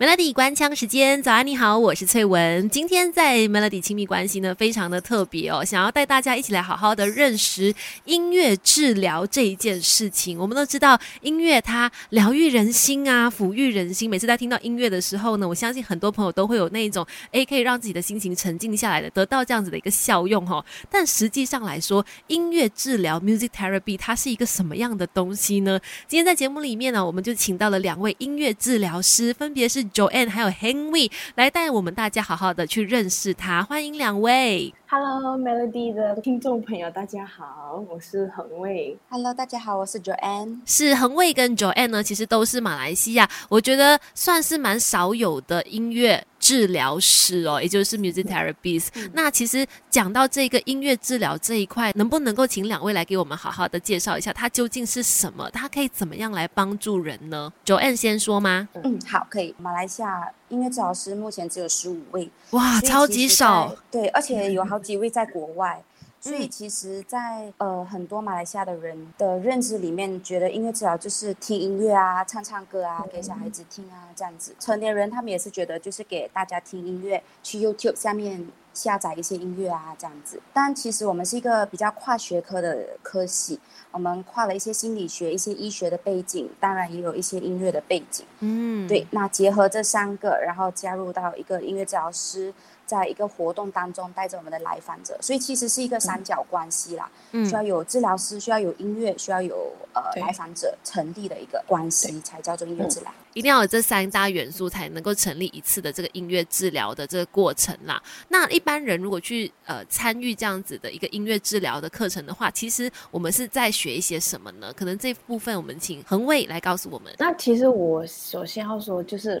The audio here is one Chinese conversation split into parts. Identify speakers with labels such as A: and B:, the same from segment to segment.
A: Melody 关枪时间，早安，你好，我是翠文。今天在 Melody 亲密关系呢，非常的特别哦，想要带大家一起来好好的认识音乐治疗这一件事情。我们都知道音乐它疗愈人心啊，抚育人心。每次在听到音乐的时候呢，我相信很多朋友都会有那一种，诶，可以让自己的心情沉静下来的，得到这样子的一个效用哈。但实际上来说，音乐治疗 （music therapy） 它是一个什么样的东西呢？今天在节目里面呢，我们就请到了两位音乐治疗师，分别是。Joanne 还有 Henry 来带我们大家好好的去认识他，欢迎两位。
B: Hello Melody 的听众朋友，大家好，我是恒卫。
C: Hello，大家好，我是 Joanne。
A: 是恒卫跟 Joanne 呢，其实都是马来西亚，我觉得算是蛮少有的音乐。治疗师哦，也就是 music therapists。那其实讲到这个音乐治疗这一块，能不能够请两位来给我们好好的介绍一下，它究竟是什么？它可以怎么样来帮助人呢？Joanne 先说吗？
C: 嗯，好，可以。马来西亚音乐治疗师目前只有十五位，
A: 哇，超级少。
C: 对，而且有好几位在国外。所以其实，在呃很多马来西亚的人的认知里面，觉得音乐治疗就是听音乐啊、唱唱歌啊、给小孩子听啊这样子。成年人他们也是觉得就是给大家听音乐，去 YouTube 下面下载一些音乐啊这样子。但其实我们是一个比较跨学科的科系，我们跨了一些心理学、一些医学的背景，当然也有一些音乐的背景。嗯，对，那结合这三个，然后加入到一个音乐治疗师。在一个活动当中带着我们的来访者，所以其实是一个三角关系啦，嗯需要有治疗师，需要有音乐，需要有呃来访者成立的一个关系，才叫做音乐治疗。
A: 一定要有这三大元素，才能够成立一次的这个音乐治疗的这个过程啦。那一般人如果去呃参与这样子的一个音乐治疗的课程的话，其实我们是在学一些什么呢？可能这部分我们请恒伟来告诉我们。
B: 那其实我首先要说就是。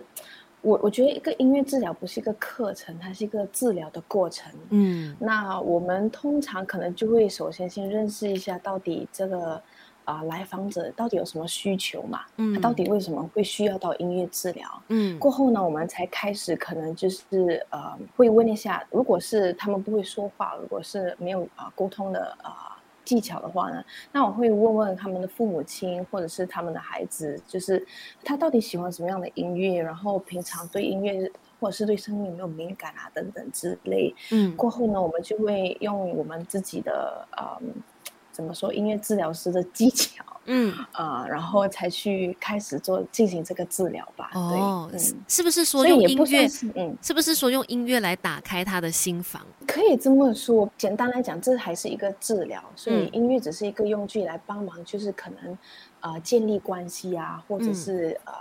B: 我我觉得一个音乐治疗不是一个课程，它是一个治疗的过程。嗯，那我们通常可能就会首先先认识一下到底这个啊来访者到底有什么需求嘛？嗯，他到底为什么会需要到音乐治疗？嗯，过后呢，我们才开始可能就是呃会问一下，如果是他们不会说话，如果是没有啊沟通的啊。技巧的话呢，那我会问问他们的父母亲或者是他们的孩子，就是他到底喜欢什么样的音乐，然后平常对音乐或者是对声音有没有敏感啊等等之类。嗯，过后呢，我们就会用我们自己的嗯。怎么说？音乐治疗师的技巧，嗯啊，然后才去开始做进行这个治疗吧。哦，
A: 是不是说用音乐？嗯，是不是说用音乐来打开他的心房？
B: 可以这么说。简单来讲，这还是一个治疗，所以音乐只是一个用具来帮忙，就是可能呃建立关系啊，或者是呃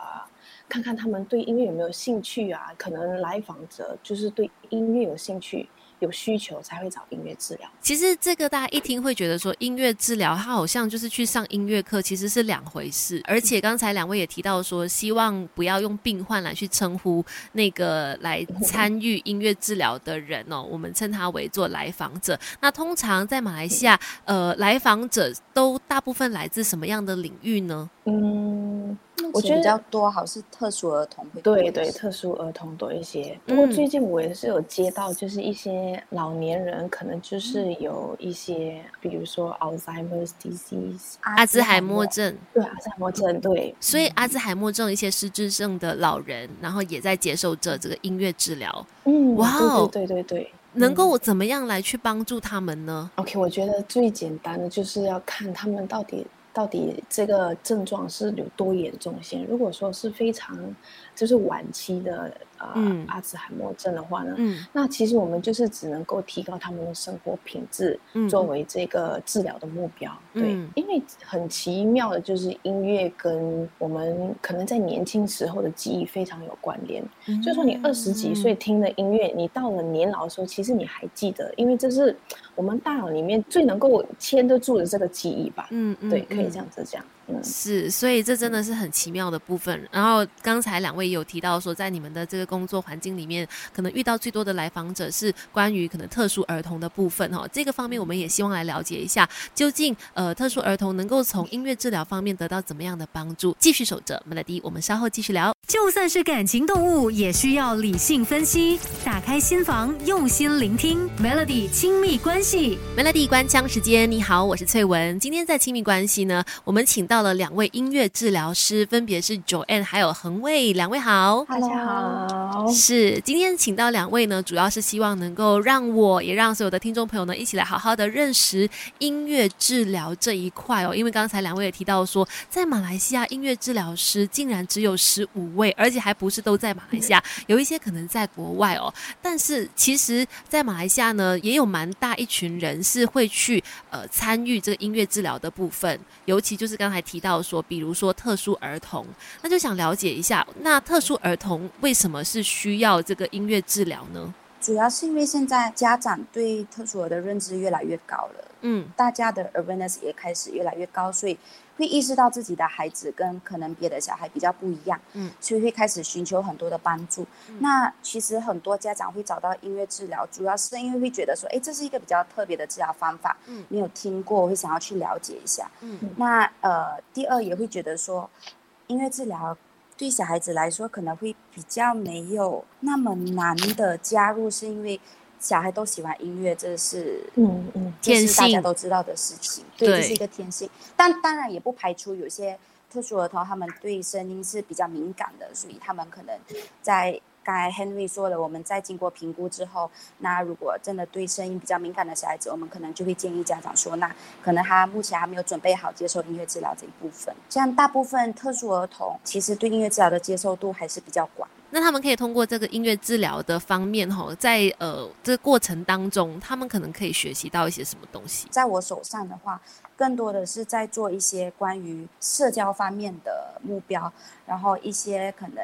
B: 看看他们对音乐有没有兴趣啊。可能来访者就是对音乐有兴趣。有需求才会找音乐治疗。
A: 其实这个大家一听会觉得说，音乐治疗它好像就是去上音乐课，其实是两回事。而且刚才两位也提到说，希望不要用病患来去称呼那个来参与音乐治疗的人哦，我们称他为做来访者。那通常在马来西亚，呃，来访者都大部分来自什么样的领域呢？嗯。
C: 我觉得比较多，好是特殊儿童会
B: 对对，特殊儿童多一些。不过最近我也是有接到，就是一些老年人，可能就是有一些，比如说 Alzheimer's disease，
A: 阿兹海默症。
B: 对，阿兹海默症，对。
A: 所以阿兹海默症一些失智症的老人，然后也在接受着这个音乐治疗。
B: 嗯，哇哦，对对对，
A: 能够怎么样来去帮助他们呢
B: ？OK，我觉得最简单的就是要看他们到底。到底这个症状是有多严重先？如果说是非常就是晚期的。呃，阿兹海默症的话呢，那其实我们就是只能够提高他们的生活品质，作为这个治疗的目标。对，因为很奇妙的就是音乐跟我们可能在年轻时候的记忆非常有关联。就说你二十几岁听的音乐，你到了年老的时候，其实你还记得，因为这是我们大脑里面最能够牵得住的这个记忆吧。嗯嗯，对，可以这样子讲。
A: 是，所以这真的是很奇妙的部分。然后刚才两位有提到说，在你们的这个工作环境里面，可能遇到最多的来访者是关于可能特殊儿童的部分哈。这个方面我们也希望来了解一下，究竟呃特殊儿童能够从音乐治疗方面得到怎么样的帮助？继续守着 Melody，我们稍后继续聊。
D: 就算是感情动物，也需要理性分析，打开心房，用心聆听 Melody 亲密关系。
A: Melody 关枪时间，你好，我是翠文。今天在亲密关系呢，我们请到。到了两位音乐治疗师，分别是 Joanne 还有恒卫，两位好，
B: 大家好。
A: 是今天请到两位呢，主要是希望能够让我也让所有的听众朋友呢，一起来好好的认识音乐治疗这一块哦。因为刚才两位也提到说，在马来西亚音乐治疗师竟然只有十五位，而且还不是都在马来西亚，有一些可能在国外哦。但是其实，在马来西亚呢，也有蛮大一群人是会去呃参与这个音乐治疗的部分，尤其就是刚才提到说，比如说特殊儿童，那就想了解一下，那特殊儿童为什么是需要这个音乐治疗呢？
C: 主要是因为现在家长对特殊儿的认知越来越高了，嗯，大家的 awareness 也开始越来越高，所以。会意识到自己的孩子跟可能别的小孩比较不一样，嗯，所以会开始寻求很多的帮助。那其实很多家长会找到音乐治疗，主要是因为会觉得说，哎，这是一个比较特别的治疗方法，嗯，没有听过，会想要去了解一下。嗯，那呃，第二也会觉得说，音乐治疗对小孩子来说可能会比较没有那么难的加入，是因为。小孩都喜欢音乐，这是嗯嗯，
A: 天性，
C: 大家都知道的事情，对，这是一个天性。但当然也不排除有些特殊儿童，他们对声音是比较敏感的，所以他们可能在。刚才 Henry 说了，我们在经过评估之后，那如果真的对声音比较敏感的小孩子，我们可能就会建议家长说，那可能他目前还没有准备好接受音乐治疗这一部分。像大部分特殊儿童，其实对音乐治疗的接受度还是比较广。
A: 那他们可以通过这个音乐治疗的方面，哈，在呃这过程当中，他们可能可以学习到一些什么东西？
C: 在我手上的话，更多的是在做一些关于社交方面的目标，然后一些可能。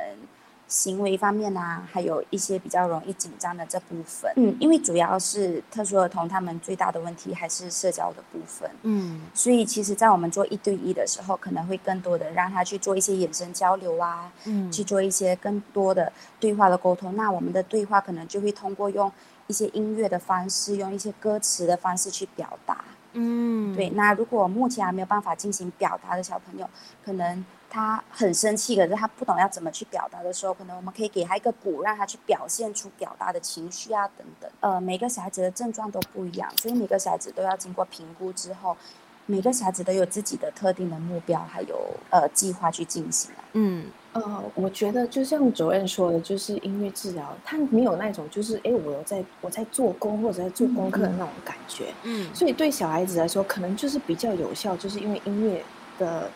C: 行为方面啊，还有一些比较容易紧张的这部分，嗯，因为主要是特殊儿童，他们最大的问题还是社交的部分，嗯，所以其实，在我们做一对一的时候，可能会更多的让他去做一些眼神交流啊，嗯，去做一些更多的对话的沟通。那我们的对话可能就会通过用一些音乐的方式，用一些歌词的方式去表达，嗯，对。那如果目前还没有办法进行表达的小朋友，可能。他很生气，可是他不懂要怎么去表达的时候，可能我们可以给他一个鼓，让他去表现出表达的情绪啊等等。呃，每个小孩子的症状都不一样，所以每个小孩子都要经过评估之后，每个小孩子都有自己的特定的目标，还有呃计划去进行。
B: 嗯，呃，我觉得就像主任说的，就是音乐治疗，他没有那种就是哎，我在我在做工或者在做功课的那种感觉。嗯，所以对小孩子来说，可能就是比较有效，就是因为音乐的。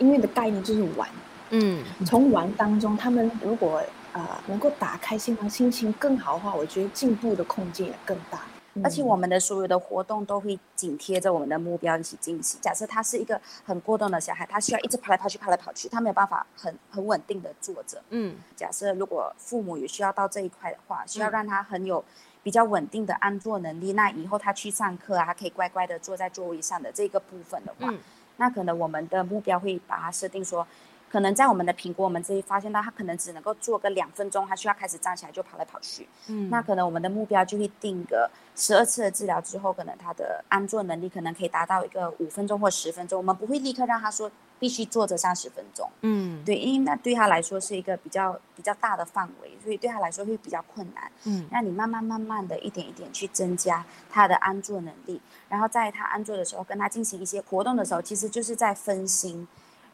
B: 音乐的概念就是玩，嗯，从玩当中，他们如果呃能够打开心房，心情更好的话，我觉得进步的空间也更大。
C: 而且我们的所有的活动都会紧贴着我们的目标一起进行。假设他是一个很过动的小孩，他需要一直跑来跑去，跑来跑去，他没有办法很很稳定的坐着。嗯，假设如果父母也需要到这一块的话，需要让他很有比较稳定的安坐能力，那以后他去上课啊，他可以乖乖的坐在座位上的这个部分的话。那可能我们的目标会把它设定说，可能在我们的评估，我们这里发现到他可能只能够做个两分钟，他需要开始站起来就跑来跑去。嗯，那可能我们的目标就会定个十二次的治疗之后，可能他的安坐能力可能可以达到一个五分钟或十分钟。我们不会立刻让他说必须坐着三十分钟。嗯，对，因为那对他来说是一个比较比较大的范围，所以对他来说会比较困难。嗯，那你慢慢慢慢的一点一点去增加他的安坐能力。然后在他安坐的时候，跟他进行一些活动的时候，其实就是在分心，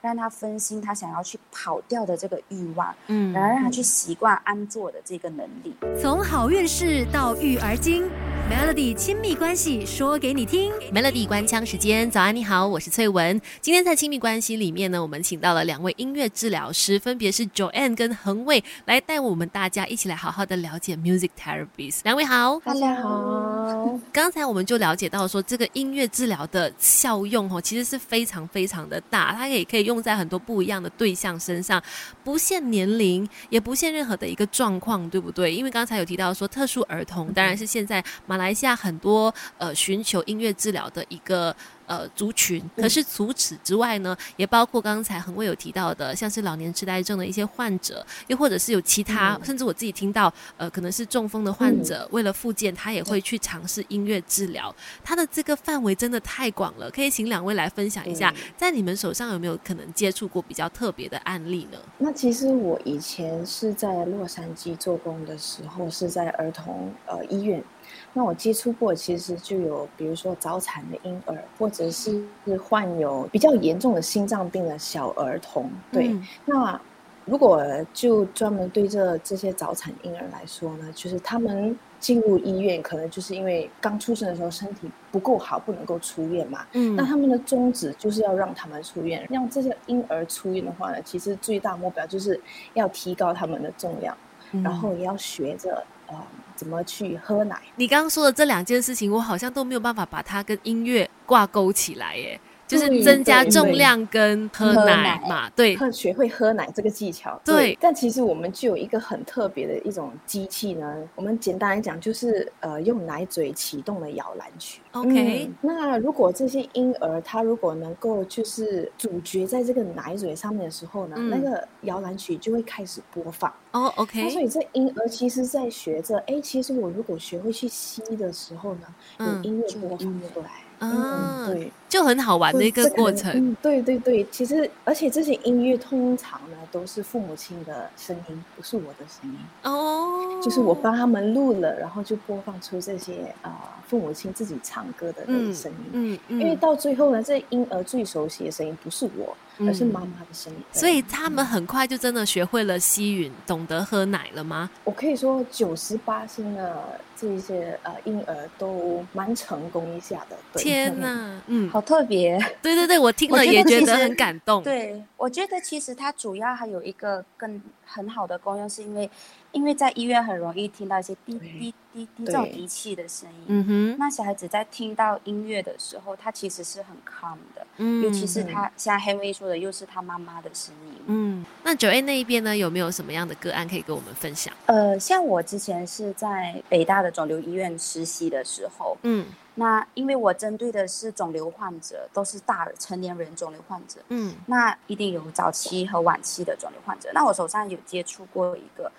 C: 让他分心他想要去跑掉的这个欲望，嗯，然后让他去习惯安坐的这个能力。
D: 从好运势到育儿经。Melody 亲密关系说给你听
A: ，Melody 关腔时间，早安你好，我是翠文。今天在亲密关系里面呢，我们请到了两位音乐治疗师，分别是 Joanne 跟恒卫，来带我们大家一起来好好的了解 music therapies。两位好，
B: 大家好。
A: 刚才我们就了解到说，这个音乐治疗的效用哦，其实是非常非常的大，它也可以用在很多不一样的对象身上，不限年龄，也不限任何的一个状况，对不对？因为刚才有提到说，特殊儿童当然是现在马来西亚很多呃寻求音乐治疗的一个。呃，族群。可是除此之外呢，也包括刚才恒卫有提到的，像是老年痴呆症的一些患者，又或者是有其他，甚至我自己听到，呃，可能是中风的患者，为了复健，他也会去尝试音乐治疗。他的这个范围真的太广了，可以请两位来分享一下，在你们手上有没有可能接触过比较特别的案例呢？
B: 那其实我以前是在洛杉矶做工的时候，是在儿童呃医院。那我接触过，其实就有比如说早产的婴儿，或者是患有比较严重的心脏病的小儿童。对，那如果就专门对这这些早产婴儿来说呢，就是他们。进入医院可能就是因为刚出生的时候身体不够好，不能够出院嘛。嗯，那他们的宗旨就是要让他们出院，让这些婴儿出院的话呢，其实最大目标就是要提高他们的重量，然后也要学着呃怎么去喝奶。
A: 你刚刚说的这两件事情，我好像都没有办法把它跟音乐挂钩起来耶。就是增加重量跟喝奶嘛，对，
B: 学会喝奶这个技巧。对，但其实我们就有一个很特别的一种机器呢。我们简单来讲，就是呃，用奶嘴启动的摇篮曲。
A: OK，
B: 那如果这些婴儿他如果能够就是主角在这个奶嘴上面的时候呢，那个摇篮曲就会开始播放。
A: 哦，OK。
B: 所以这婴儿其实在学着，哎，其实我如果学会去吸的时候呢，有音乐播放过来。
A: 嗯，对，就很好玩的一个过程。
B: 嗯，对对对，其实而且这些音乐通常呢都是父母亲的声音，不是我的声音。哦，就是我帮他们录了，然后就播放出这些啊父母亲自己唱歌的那个声音。嗯嗯，因为到最后呢，这婴儿最熟悉的声音不是我，而是妈妈的声音。
A: 所以他们很快就真的学会了吸吮，懂得喝奶了吗？
B: 我可以说九十八星的这一些呃婴儿都蛮成功一下的。
A: 对天呐，
C: 嗯，好特别。
A: 对对对，我听了也觉得很感动。
C: 对，我觉得其实它主要还有一个更很好的功用，是因为。因为在医院很容易听到一些滴滴滴滴这种仪器的声音，嗯哼，那小孩子在听到音乐的时候，他其实是很 calm 的，嗯，尤其是他像黑威说的，又是他妈妈的声音，
A: 嗯，那九 A 那一边呢，有没有什么样的个案可以跟我们分享？
C: 呃，像我之前是在北大的肿瘤医院实习的时候，嗯，那因为我针对的是肿瘤患者，都是大成年人肿瘤患者，嗯，那一定有早期和晚期的肿瘤患者，那我手上有接触过一个。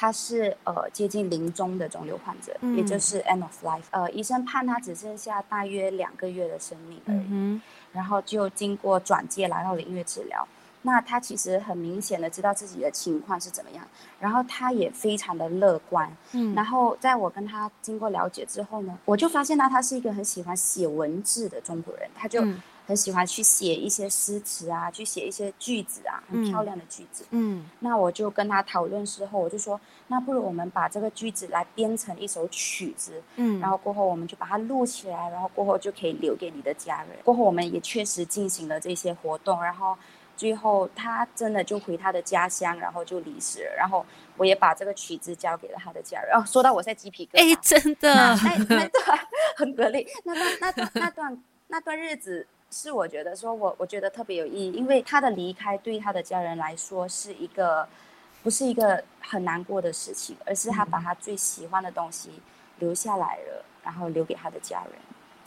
C: 他是呃接近临终的肿瘤患者，也就是 end of life。呃，医生判他只剩下大约两个月的生命而已，然后就经过转介来到了音乐治疗。那他其实很明显的知道自己的情况是怎么样，然后他也非常的乐观。嗯，然后在我跟他经过了解之后呢，我就发现到他是一个很喜欢写文字的中国人，他就。很喜欢去写一些诗词啊，去写一些句子啊，很漂亮的句子。嗯，那我就跟他讨论之后，我就说，那不如我们把这个句子来编成一首曲子。嗯，然后过后我们就把它录起来，然后过后就可以留给你的家人。过后我们也确实进行了这些活动，然后最后他真的就回他的家乡，然后就离世了。然后我也把这个曲子交给了他的家人。哦，说到我在鸡皮疙
A: 瘩，哎，真的，
C: 那那段 很格力，那段那段那段那段日子。是我觉得说，我我觉得特别有意义，因为他的离开对他的家人来说是一个，不是一个很难过的事情，而是他把他最喜欢的东西留下来了，然后留给他的家人。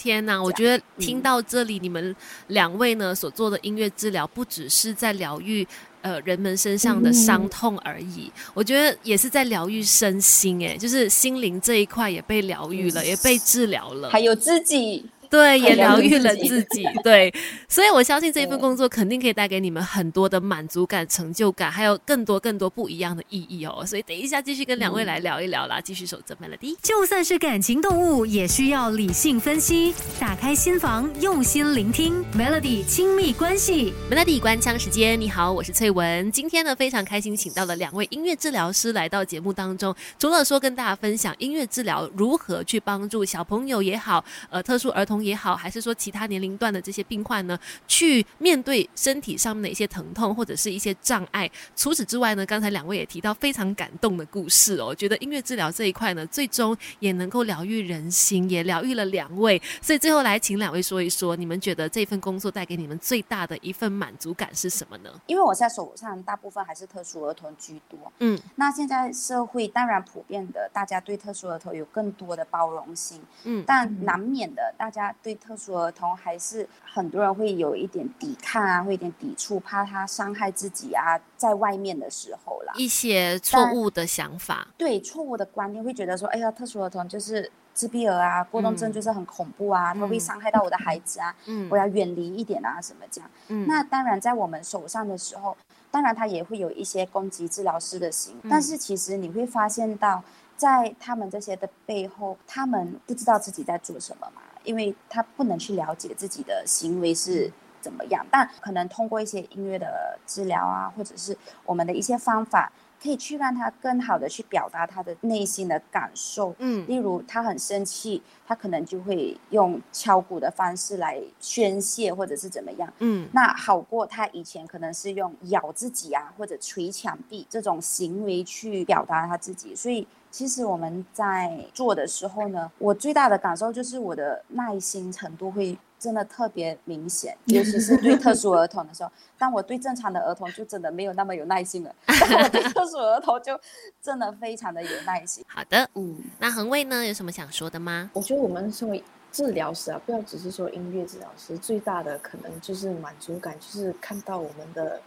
A: 天哪，我觉得听到这里，你们两位呢所做的音乐治疗，不只是在疗愈呃人们身上的伤痛而已，我觉得也是在疗愈身心，哎，就是心灵这一块也被疗愈了，也被治疗了，
C: 还有自己。
A: 对，也疗愈了自己。对，所以我相信这一份工作肯定可以带给你们很多的满足感、成就感，还有更多更多不一样的意义哦。所以等一下继续跟两位来聊一聊啦，继续守着 Melody。
D: 就算是感情动物，也需要理性分析，打开心房，用心聆听 Melody 亲密关系。
A: Melody 关枪时间，你好，我是翠文。今天呢，非常开心，请到了两位音乐治疗师来到节目当中，除了说跟大家分享音乐治疗如何去帮助小朋友也好，呃，特殊儿童。也好，还是说其他年龄段的这些病患呢，去面对身体上面的一些疼痛或者是一些障碍。除此之外呢，刚才两位也提到非常感动的故事哦。我觉得音乐治疗这一块呢，最终也能够疗愈人心，也疗愈了两位。所以最后来请两位说一说，你们觉得这份工作带给你们最大的一份满足感是什么呢？
C: 因为我在手上大部分还是特殊儿童居多，嗯，那现在社会当然普遍的，大家对特殊儿童有更多的包容心，嗯，但难免的大家。对特殊儿童，还是很多人会有一点抵抗啊，会有点抵触，怕他伤害自己啊，在外面的时候啦，
A: 一些错误的想法，
C: 对错误的观念，会觉得说，哎呀，特殊儿童就是自闭儿啊，过动症就是很恐怖啊，他会伤害到我的孩子啊，嗯，我要远离一点啊，什么这样，嗯，那当然在我们手上的时候。当然他也会有一些攻击治疗师的心，但是其实你会发现到，在他们这些的背后，他们不知道自己在做什么嘛，因为他不能去了解自己的行为是怎么样，但可能通过一些音乐的治疗啊，或者是我们的一些方法。可以去让他更好的去表达他的内心的感受，嗯，例如他很生气，他可能就会用敲鼓的方式来宣泄，或者是怎么样，嗯，那好过他以前可能是用咬自己啊，或者捶墙壁这种行为去表达他自己，所以其实我们在做的时候呢，我最大的感受就是我的耐心程度会。真的特别明显，尤其是对特殊儿童的时候。但我对正常的儿童就真的没有那么有耐心了。但我对特殊儿童就真的非常的有耐心。
A: 好的，嗯，那恒卫呢，有什么想说的吗？
B: 我觉得我们身为治疗师啊，不要只是说音乐治疗师，最大的可能就是满足感，就是看到我们的。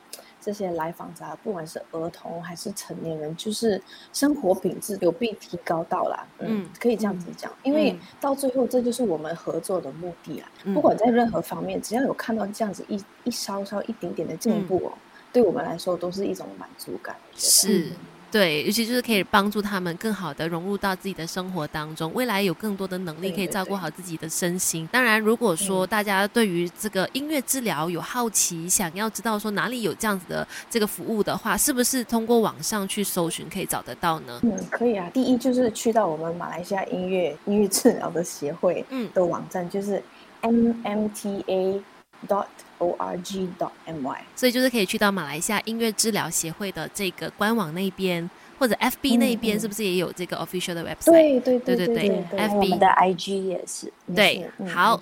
B: 这些来访者，不管是儿童还是成年人，就是生活品质有被提高到啦。嗯，可以这样子讲，因为到最后，这就是我们合作的目的啊。不管在任何方面，只要有看到这样子一一稍稍一点点的进步哦，对我们来说都是一种满足感。
A: 是。对，尤其就是可以帮助他们更好的融入到自己的生活当中，未来有更多的能力可以照顾好自己的身心。当然，如果说大家对于这个音乐治疗有好奇，想要知道说哪里有这样子的这个服务的话，是不是通过网上去搜寻可以找得到呢？
B: 嗯，可以啊。第一就是去到我们马来西亚音乐音乐治疗的协会嗯的网站，就是 mmta dot org dot my，
A: 所以就是可以去到马来西亚音乐治疗协会的这个官网那边，或者 FB 那边，是不是也有这个 official 的 website？
B: 对对对对对
C: ，FB 的 IG 也是。
A: 对，好，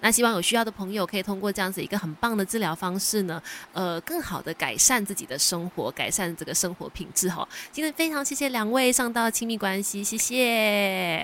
A: 那希望有需要的朋友可以通过这样子一个很棒的治疗方式呢，呃，更好的改善自己的生活，改善这个生活品质哈。今天非常谢谢两位上到亲密关系，谢谢。